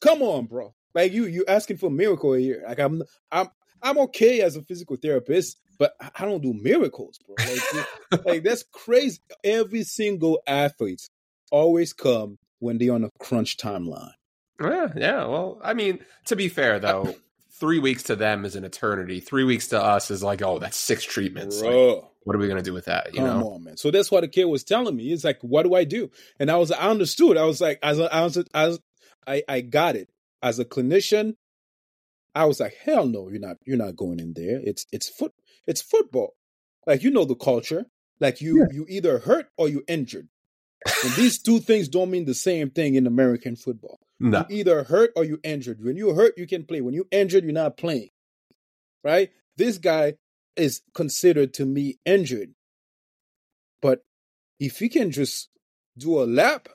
Speaker 2: Come on, bro. Like you you asking for a miracle here. Like I'm I'm I'm okay as a physical therapist, but I- I don't do miracles, bro. Like, like that's crazy. Every single athlete always come when they're on a crunch timeline.
Speaker 1: Yeah, yeah. Well, I mean, to be fair though, three weeks to them is an eternity. Three weeks to us is like, oh, that's six treatments. Like, what are we gonna do with that? You
Speaker 2: Come
Speaker 1: know?
Speaker 2: on, man. So that's what the kid was telling me. He's like, "What do I do?" And I was, I understood. I was like, as a, as I, I got it. As a clinician, I was like, "Hell no, you're not, you're not going in there. It's, it's foot, it's football. Like you know the culture. Like you, you either hurt or you injured. And these two things don't mean the same thing in American football.
Speaker 1: No.
Speaker 2: You either hurt or you injured. When you hurt, you can play. When you injured, you're not playing. Right? This guy is considered to me injured. But if you can just do a lap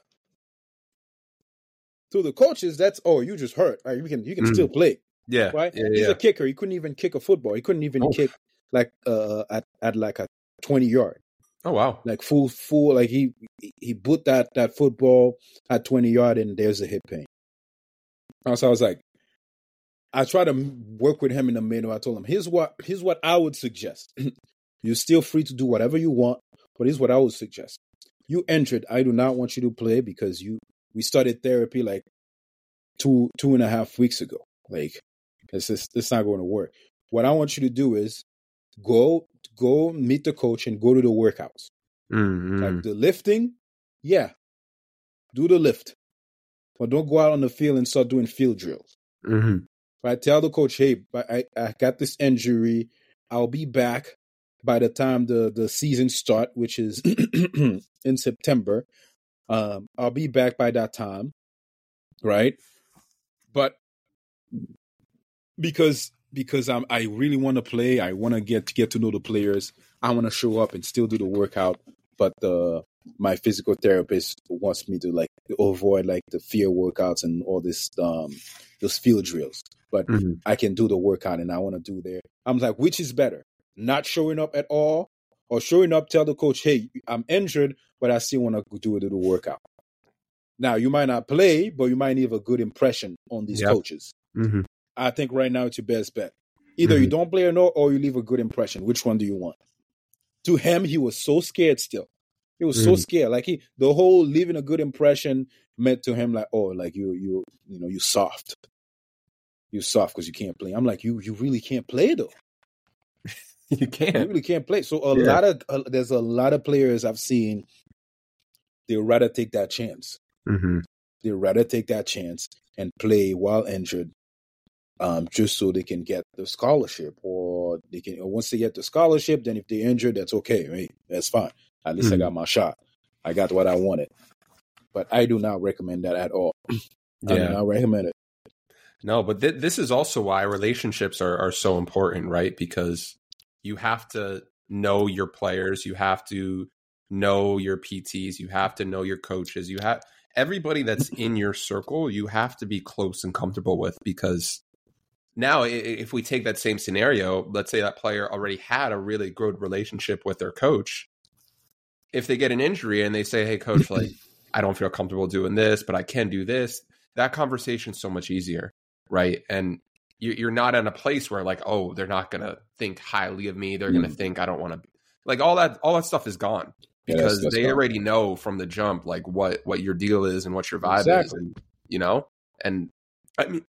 Speaker 2: to the coaches, that's oh, you just hurt. Right? You can you can
Speaker 1: Mm.
Speaker 2: still play.
Speaker 1: Yeah.
Speaker 2: Right?
Speaker 1: Yeah.
Speaker 2: He's
Speaker 1: yeah.
Speaker 2: a kicker. He couldn't even kick a football. He couldn't even
Speaker 1: Oh.
Speaker 2: kick like uh at, at like a twenty yard.
Speaker 1: Oh wow.
Speaker 2: Like full full like he he put that that football at 20 yard and there's a hip pain. So I was like, I try to work with him in the middle. I told him, here's what here's what I would suggest. You're still free to do whatever you want, but here's what I would suggest. You injured. I do not want you to play because you we started therapy like two two and a half weeks ago. Like it's just it's not going to work. What I want you to do is go go meet the coach and go to the workouts.
Speaker 1: Mm,
Speaker 2: Like the lifting, yeah, do the lift, but don't go out on the field and start doing field drills.
Speaker 1: Mhm.
Speaker 2: Right? Tell the coach, hey, I I I got this injury. I'll be back by the time the the season start, which is in September. Um, I'll be back by that time, right? But because because I'm I really want to play, I want to get get to know the players. I want to show up and still do the workout, but the my physical therapist wants me to like avoid like the fear workouts and all this um those field drills. But
Speaker 1: Mm-hmm.
Speaker 2: I can do the workout and I want to do there. I'm like, which is better? Not showing up at all or showing up, tell the coach, hey, I'm injured, but I still want to do a little workout. Now, you might not play, but you might leave a good impression on these
Speaker 1: Yep.
Speaker 2: coaches.
Speaker 1: Mm-hmm.
Speaker 2: I think right now it's your best bet. Either you
Speaker 1: Mhm.
Speaker 2: don't play or no, or you leave a good impression. Which one do you want? To him, he was so scared still. He was so
Speaker 1: Mhm.
Speaker 2: scared. Like he the whole leaving a good impression meant to him like, oh, like you you you know, you soft. You soft because you can't play. I'm like, you you really can't play though.
Speaker 1: You can't.
Speaker 2: You really can't play. So a
Speaker 1: Yeah.
Speaker 2: lot of uh, there's a lot of players I've seen. They'd rather take that chance.
Speaker 1: Mm-hmm.
Speaker 2: They'd rather take that chance and play while injured, um, just so they can get the scholarship, or they can. Or once they get the scholarship, then if they're injured, that's okay. Right? That's fine. At least I
Speaker 1: Mhm.
Speaker 2: got my shot. I got what I wanted. But I do not recommend that at all. I do
Speaker 1: Yeah.
Speaker 2: not recommend it.
Speaker 1: No, but th- this is also why relationships are, are so important, right? Because you have to know your players, you have to know your PTs, you have to know your coaches, you have everybody that's in your circle, you have to be close and comfortable with because now if we take that same scenario, let's say that player already had a really good relationship with their coach. If they get an injury and they say, "Hey coach, like I don't feel comfortable doing this, but I can do this." That conversation's so much easier right? And you're not in a place where like, oh, they're not gonna think highly of me. They're gonna
Speaker 2: Mm.
Speaker 1: think I don't want to. Like all that, all that stuff is gone
Speaker 2: Yeah, that's-
Speaker 1: because
Speaker 2: that's
Speaker 1: they
Speaker 2: gone.
Speaker 1: already know from the jump like what what your deal is and what your vibe is, and you know. And I mean,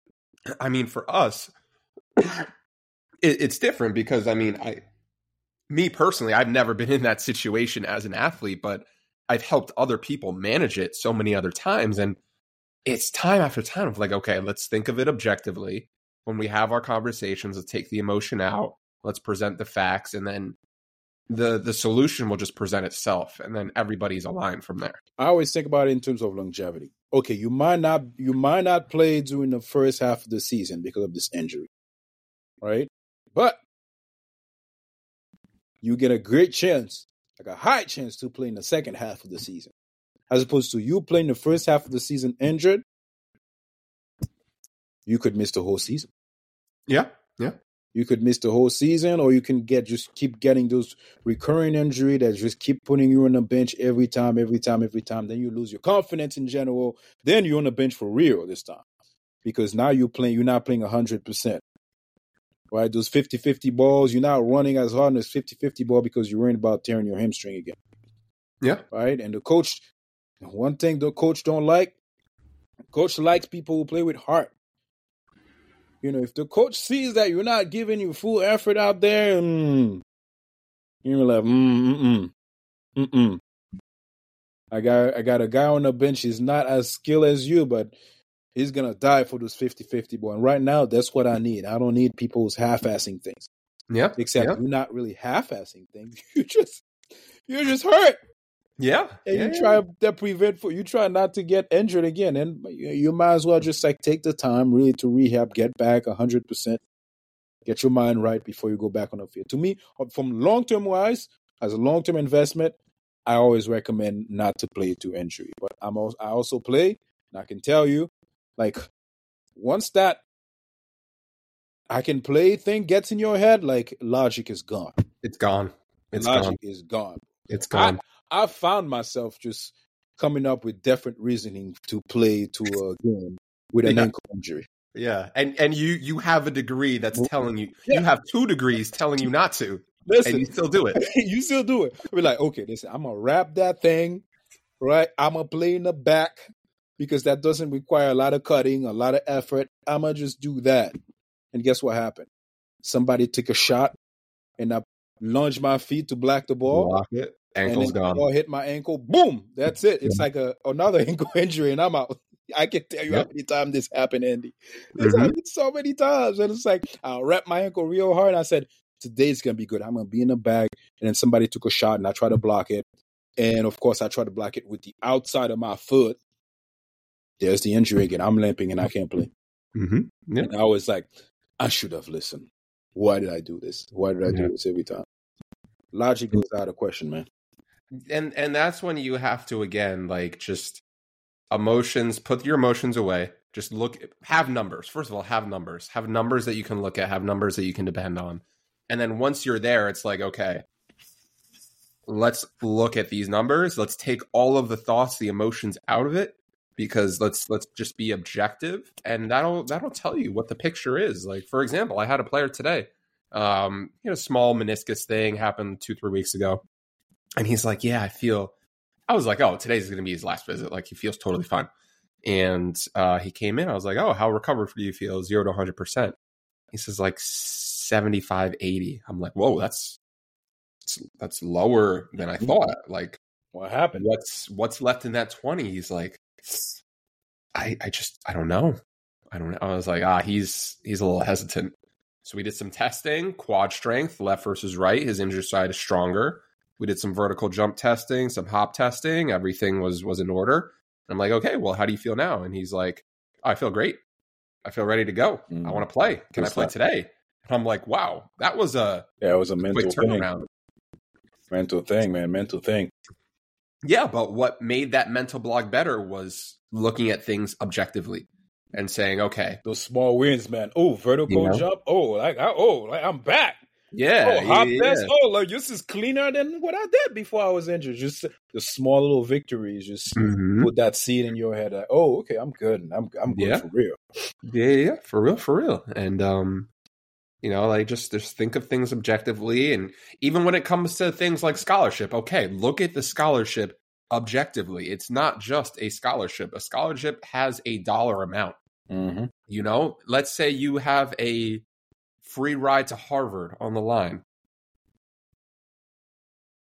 Speaker 1: I mean, for us, it, it's different because I mean, I, me personally, I've never been in that situation as an athlete, but I've helped other people manage it so many other times, and it's time after time of like, okay, let's think of it objectively. When we have our conversations, let's take the emotion out, let's present the facts, and then the the solution will just present itself, and then everybody's aligned from there.
Speaker 2: I always think about it in terms of longevity. Okay, you might not you might not play during the first half of the season because of this injury, right? But you get a great chance, like a high chance, to play in the second half of the season, as opposed to you playing the first half of the season injured. You could miss the whole season.
Speaker 1: Yeah, yeah.
Speaker 2: You could miss the whole season, or you can get just keep getting those recurring injury that just keep putting you on the bench every time, every time, every time. Then you lose your confidence in general. Then you're on the bench for real this time because now you're playing. You're not playing hundred percent. Right, those 50-50 balls, you're not running as hard as 50-50 ball because you're worrying about tearing your hamstring again.
Speaker 1: Yeah.
Speaker 2: Right. And the coach, one thing the coach don't like, coach likes people who play with heart. You know, if the coach sees that you're not giving your full effort out there, mm, you're like, mm, mm, mm, mm. I got, I got a guy on the bench. He's not as skilled as you, but he's gonna die for those 50-50 ball. And right now, that's what I need. I don't need people who's half-assing things.
Speaker 1: yeah,
Speaker 2: Except you're not really half-assing things. You just, you're just hurt
Speaker 1: yeah.
Speaker 2: and
Speaker 1: yeah.
Speaker 2: you try to prevent for you try not to get injured again and you, you might as well just like take the time really to rehab get back 100% get your mind right before you go back on the field to me uh, from long-term wise as a long-term investment i always recommend not to play to injury but i'm also, i also play and i can tell you like once that i can play thing gets in your head like logic is gone
Speaker 1: It's gone. It's
Speaker 2: logic
Speaker 1: gone.
Speaker 2: is gone
Speaker 1: It's gone.
Speaker 2: I found myself just coming up with different reasoning to play to a game with an
Speaker 1: Yeah.
Speaker 2: ankle injury.
Speaker 1: Yeah, and and you you have a degree that's
Speaker 2: mm-hmm.
Speaker 1: telling you
Speaker 2: yeah.
Speaker 1: you have two degrees telling you not to, and you still do it.
Speaker 2: you still do it. We're like, okay, listen, I'm gonna wrap that thing, right? I'm gonna play in the back because that doesn't require a lot of cutting, a lot of effort. I'm gonna just do that. And guess what happened? Somebody took a shot, and I lunged my feet to block the ball.
Speaker 1: Block it.
Speaker 2: And
Speaker 1: Ankle's gone.
Speaker 2: ball hit my ankle. Boom! That's it. It's like a another ankle injury, and I'm out. I can tell you
Speaker 1: Yep.
Speaker 2: how many times this happened, Andy. It's
Speaker 1: Mhm.
Speaker 2: happened so many times, and it's like I'll wrap my ankle real hard. And I said, today's gonna be good. I'm gonna be in the bag, and then somebody took a shot, and I try to block it, and of course I try to block it with the outside of my foot. There's the injury again. I'm limping and I can't play.
Speaker 1: Mm-hmm. Yeah.
Speaker 2: And I was like, I should have listened. Why did I do this? Why did I
Speaker 1: Yeah.
Speaker 2: do this every time? Logic goes out of question, man.
Speaker 1: And and that's when you have to again like just emotions put your emotions away. Just look have numbers. First of all have numbers. Have numbers that you can look at. Have numbers that you can depend on. And then once you're there it's like okay let's look at these numbers. Let's take all of the thoughts the emotions out of it because let's let's just be objective. And that'll that'll tell you what the picture is. Like for example i had a player today um you know small meniscus thing happened two three weeks ago and he's like, Yeah, I feel. I was like, Oh, today's going to be his last visit. Like, he feels totally fine. And uh, he came in. I was like, Oh, how recovered do you feel? Zero to 100%. He says, like 75, 80. I'm like, Whoa, that's. That's, that's lower than I thought. Like,
Speaker 2: What happened?
Speaker 1: what's what's left in that 20 he's like i i just i don't know i don't know i was like ah he's he's a little hesitant so we did some testing quad strength left versus right his injured side is stronger we did some vertical jump testing some hop testing everything was was in order i'm like okay well how do you feel now and he's like "Oh, i feel great i feel ready to go
Speaker 2: Mm.
Speaker 1: i want to play can
Speaker 2: Good
Speaker 1: i play
Speaker 2: stuff.
Speaker 1: today and i'm like wow that was a
Speaker 2: Yeah, it was a mental
Speaker 1: quick
Speaker 2: thing.
Speaker 1: turnaround
Speaker 2: Mental thing, man. Mental thing.
Speaker 1: Yeah, but what made that mental block better was looking at things objectively and saying, okay,
Speaker 2: Those small wins, man. Oh, vertical
Speaker 1: You know?
Speaker 2: jump. Oh, like I, oh, like I'm back.
Speaker 1: Yeah,
Speaker 2: oh, hop
Speaker 1: yeah,
Speaker 2: vest. Oh, like this is cleaner than what I did before I was injured. Just the small little victories, just
Speaker 1: Mhm.
Speaker 2: put that seed in your head. Like, oh, okay, I'm good. I'm I'm good
Speaker 1: Yeah.
Speaker 2: for real.
Speaker 1: yeah, yeah, for real, for real. And um, you know, like just just think of things objectively, and even when it comes to things like scholarship, okay, look at the scholarship objectively. It's not just a scholarship. A scholarship has a dollar amount.
Speaker 2: Mm-hmm.
Speaker 1: You know, let's say you have a free ride to Harvard on the line.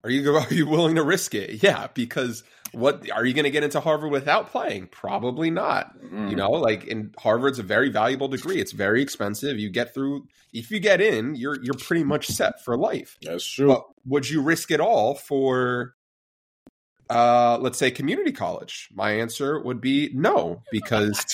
Speaker 1: Are you are you willing to risk it? Yeah, because what are you going to get into Harvard without playing? Probably not.
Speaker 2: Mm-hmm.
Speaker 1: You know, like in Harvard's a very valuable degree. It's very expensive. You get through if you get in, you're you're pretty much set for life.
Speaker 2: that's true.
Speaker 1: But would you risk it all for uh let's say community college? My answer would be no because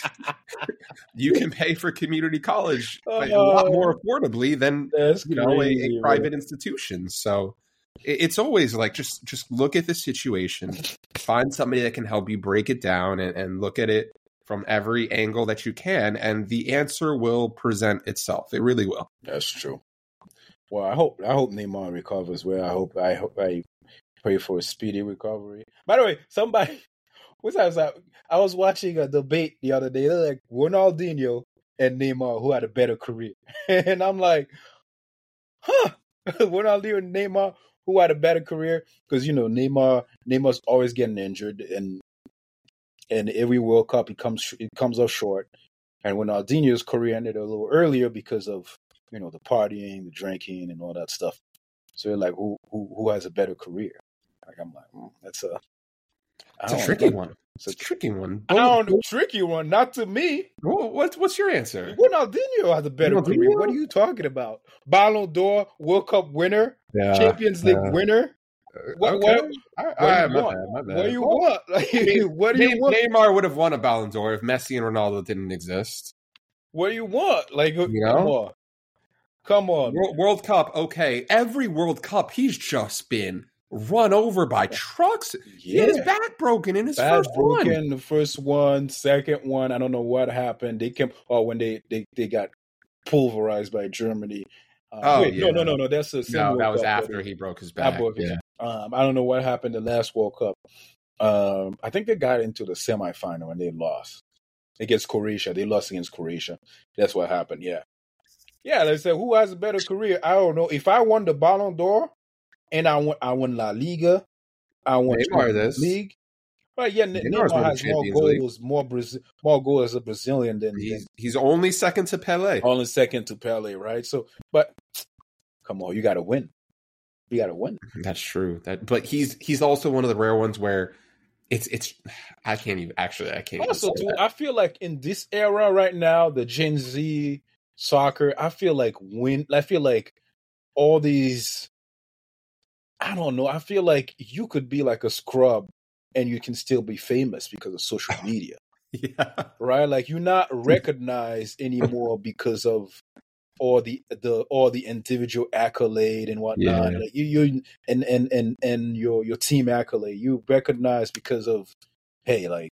Speaker 1: you can pay for community college a lot more affordably than you know a,
Speaker 2: crazy,
Speaker 1: a
Speaker 2: man.
Speaker 1: private institution. So it- it's always like just just look at the situation, find somebody that can help you break it down, and, and look at it from every angle that you can, and the answer will present itself. It really will.
Speaker 2: That's true. Well, I hope I hope Neymar recovers well. I hope I hope I pray for a speedy recovery. By the way, somebody what's that? was I was watching a debate the other day. They're like Ronaldinho and Neymar, who had a better career, and I'm like, huh? Ronaldinho and Neymar, who had a better career? Because you know Neymar, Neymar's always getting injured, and and every World Cup he comes it comes up short. And Ronaldinho's career ended a little earlier because of you know the partying, the drinking, and all that stuff. So like, who who who has a better career? Like I'm like, mm, that's a
Speaker 1: It's a tricky
Speaker 2: know.
Speaker 1: one. It's a tricky one.
Speaker 2: I don't know, tricky one, not to me.
Speaker 1: Wha- What's what's your answer?
Speaker 2: Ronaldinho has a better
Speaker 1: Ronaldinho?
Speaker 2: career. What are you talking about? Ballon d'Or, World Cup winner,
Speaker 1: Yeah,
Speaker 2: Champions League
Speaker 1: yeah.
Speaker 2: winner. What,
Speaker 1: Okay.
Speaker 2: what, what do you want?
Speaker 1: bad,
Speaker 2: what do you want? Like, what do you want?
Speaker 1: Neymar would have won a Ballon d'Or if Messi and Ronaldo didn't exist.
Speaker 2: What do you want? Like,
Speaker 1: You
Speaker 2: come
Speaker 1: know?
Speaker 2: on, come on.
Speaker 1: World, World Cup, okay. Every World Cup, he's just been run over by trucks. He had his back broken in his
Speaker 2: Bad
Speaker 1: first
Speaker 2: broken
Speaker 1: one.
Speaker 2: the first one, second one. I don't know what happened. They came oh when they they, they got pulverized by Germany. Uh,
Speaker 1: Oh,
Speaker 2: wait, no,
Speaker 1: yeah.
Speaker 2: no, no, no. That's the same
Speaker 1: No, that was
Speaker 2: Cup,
Speaker 1: after he broke his
Speaker 2: I
Speaker 1: back.
Speaker 2: broke his-
Speaker 1: Yeah.
Speaker 2: Um, I don't know what happened the last World Cup. Um, I think they got into the semifinal and they lost against Croatia. They lost against Croatia. That's what happened. Yeah, yeah. They said who has a better career? I don't know. If I won the Ballon d'Or and I won, I won La Liga. I won
Speaker 1: Neymar does.
Speaker 2: League. Right, yeah, Ne- Neymar
Speaker 1: the
Speaker 2: has more
Speaker 1: Champions League.
Speaker 2: goals, more Brazil, more goals as a Brazilian than, than
Speaker 1: He's, he's only second to Pele.
Speaker 2: only second to Pele, right? So, but come on, you got to win. You got to win.
Speaker 1: That's true. That, but he's he's also one of the rare ones where it's it's. I can't even actually. I can't.
Speaker 2: Also,
Speaker 1: even say
Speaker 2: too,
Speaker 1: that.
Speaker 2: I feel like in this era right now, the Gen Z soccer, I feel like win. I feel like all these I don't know. I feel like you could be like a scrub and you can still be famous because of social media.
Speaker 1: Yeah.
Speaker 2: Right? Like you're not recognized anymore because of all the the all the individual accolade and whatnot.
Speaker 1: Yeah.
Speaker 2: Like you you and and and and your your team accolade. You recognize because of hey, like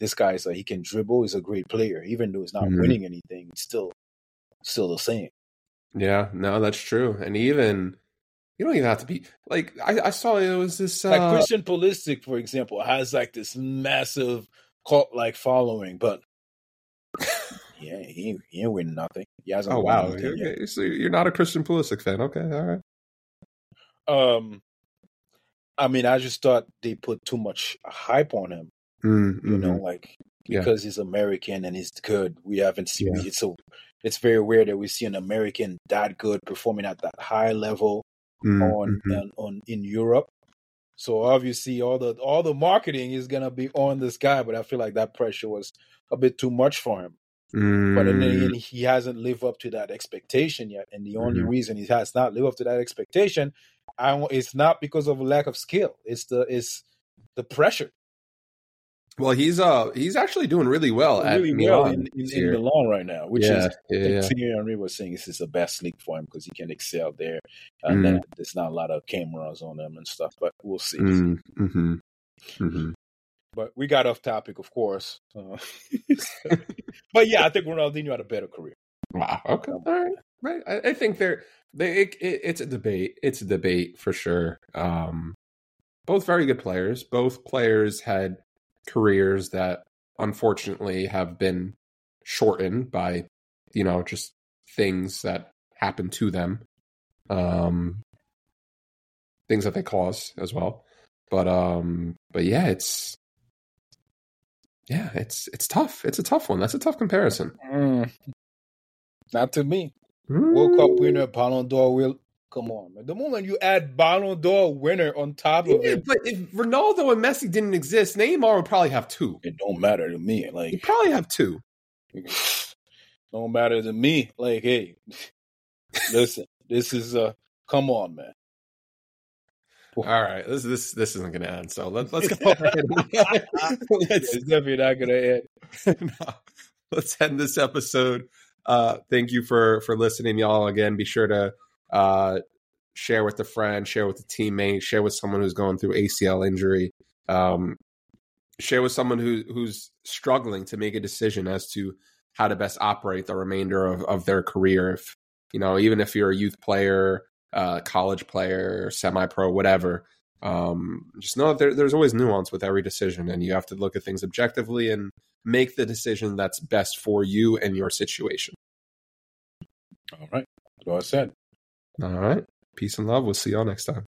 Speaker 2: this guy's like he can dribble, he's a great player. Even though he's not
Speaker 1: Mhm.
Speaker 2: winning anything, it's still still the same.
Speaker 1: Yeah, no, that's true. And even you don't even have to be like I, I saw it was this uh,
Speaker 2: Like Christian Pulisic, for example, has like this massive cult like following, but yeah, he he ain't winning nothing. He hasn't.
Speaker 1: Oh wow.
Speaker 2: yet.
Speaker 1: Okay. So you're not a Christian Pulisic fan. Okay, all right.
Speaker 2: Um, I mean, I just thought they put too much hype on him.
Speaker 1: Mm,
Speaker 2: You know,
Speaker 1: mhm.
Speaker 2: like
Speaker 1: Yeah.
Speaker 2: because he's American and he's good. We haven't seen
Speaker 1: Yeah.
Speaker 2: it's so. It's very rare that we see an American that good performing at that high level
Speaker 1: Mm,
Speaker 2: on,
Speaker 1: mhm.
Speaker 2: on on in Europe. So obviously, all the all the marketing is gonna be on this guy, but I feel like that pressure was a bit too much for him. But then
Speaker 1: Mm,
Speaker 2: he hasn't lived up to that expectation yet, and the only
Speaker 1: Mhm.
Speaker 2: reason he has not lived up to that expectation, I it's not because of a lack of skill. It's the it's the pressure.
Speaker 1: Well, he's uh he's actually doing really well
Speaker 2: really well in, in, in. Milan right now, which
Speaker 1: yeah,
Speaker 2: is
Speaker 1: yeah, yeah.
Speaker 2: Thierry Henry was saying this is the best league for him because he can excel there, and then
Speaker 1: Mm.
Speaker 2: there's not a lot of cameras on him and stuff. But we'll see.
Speaker 1: Mm, mhm, mhm.
Speaker 2: But we got off topic, of course. Uh, but yeah, I think Ronaldinho had a better career.
Speaker 1: Wow. Okay. All right. Right. I, I think they're they. It, it, it's a debate. It's a debate for sure. Um, both very good players. Both players had careers that unfortunately have been shortened by, you know, just things that happen to them. Um, things that they cause as well. But um, but yeah, it's yeah, it's it's tough. It's a tough one. That's a tough comparison.
Speaker 2: Mm. Not to me. World Cup winner, Ballon d'Or will. Come on, man. The moment you add Ballon d'Or winner on top of
Speaker 1: Yeah,
Speaker 2: it,
Speaker 1: but if Ronaldo and Messi didn't exist, Neymar would probably have two.
Speaker 2: it don't matter to me. Like He'd
Speaker 1: probably have two.
Speaker 2: don't matter to me. Like, hey, listen, this is uh, come on, man.
Speaker 1: All right, this this this isn't going to end. So let's let's go
Speaker 2: It's definitely not gonna end.
Speaker 1: no, let's end this episode. Uh, thank you for for listening, y'all. Again, be sure to uh, share with a friend, share with a teammate, share with someone who's going through ACL injury. Um, share with someone who who's struggling to make a decision as to how to best operate the remainder of, of their career. If you know, even if you're a youth player, uh, college player, semi pro, whatever. Um, just know that there, there's always nuance with every decision, and you have to look at things objectively and make the decision that's best for you and your situation.
Speaker 2: All right. well said.
Speaker 1: All right. Peace and love. We'll see y'all next time.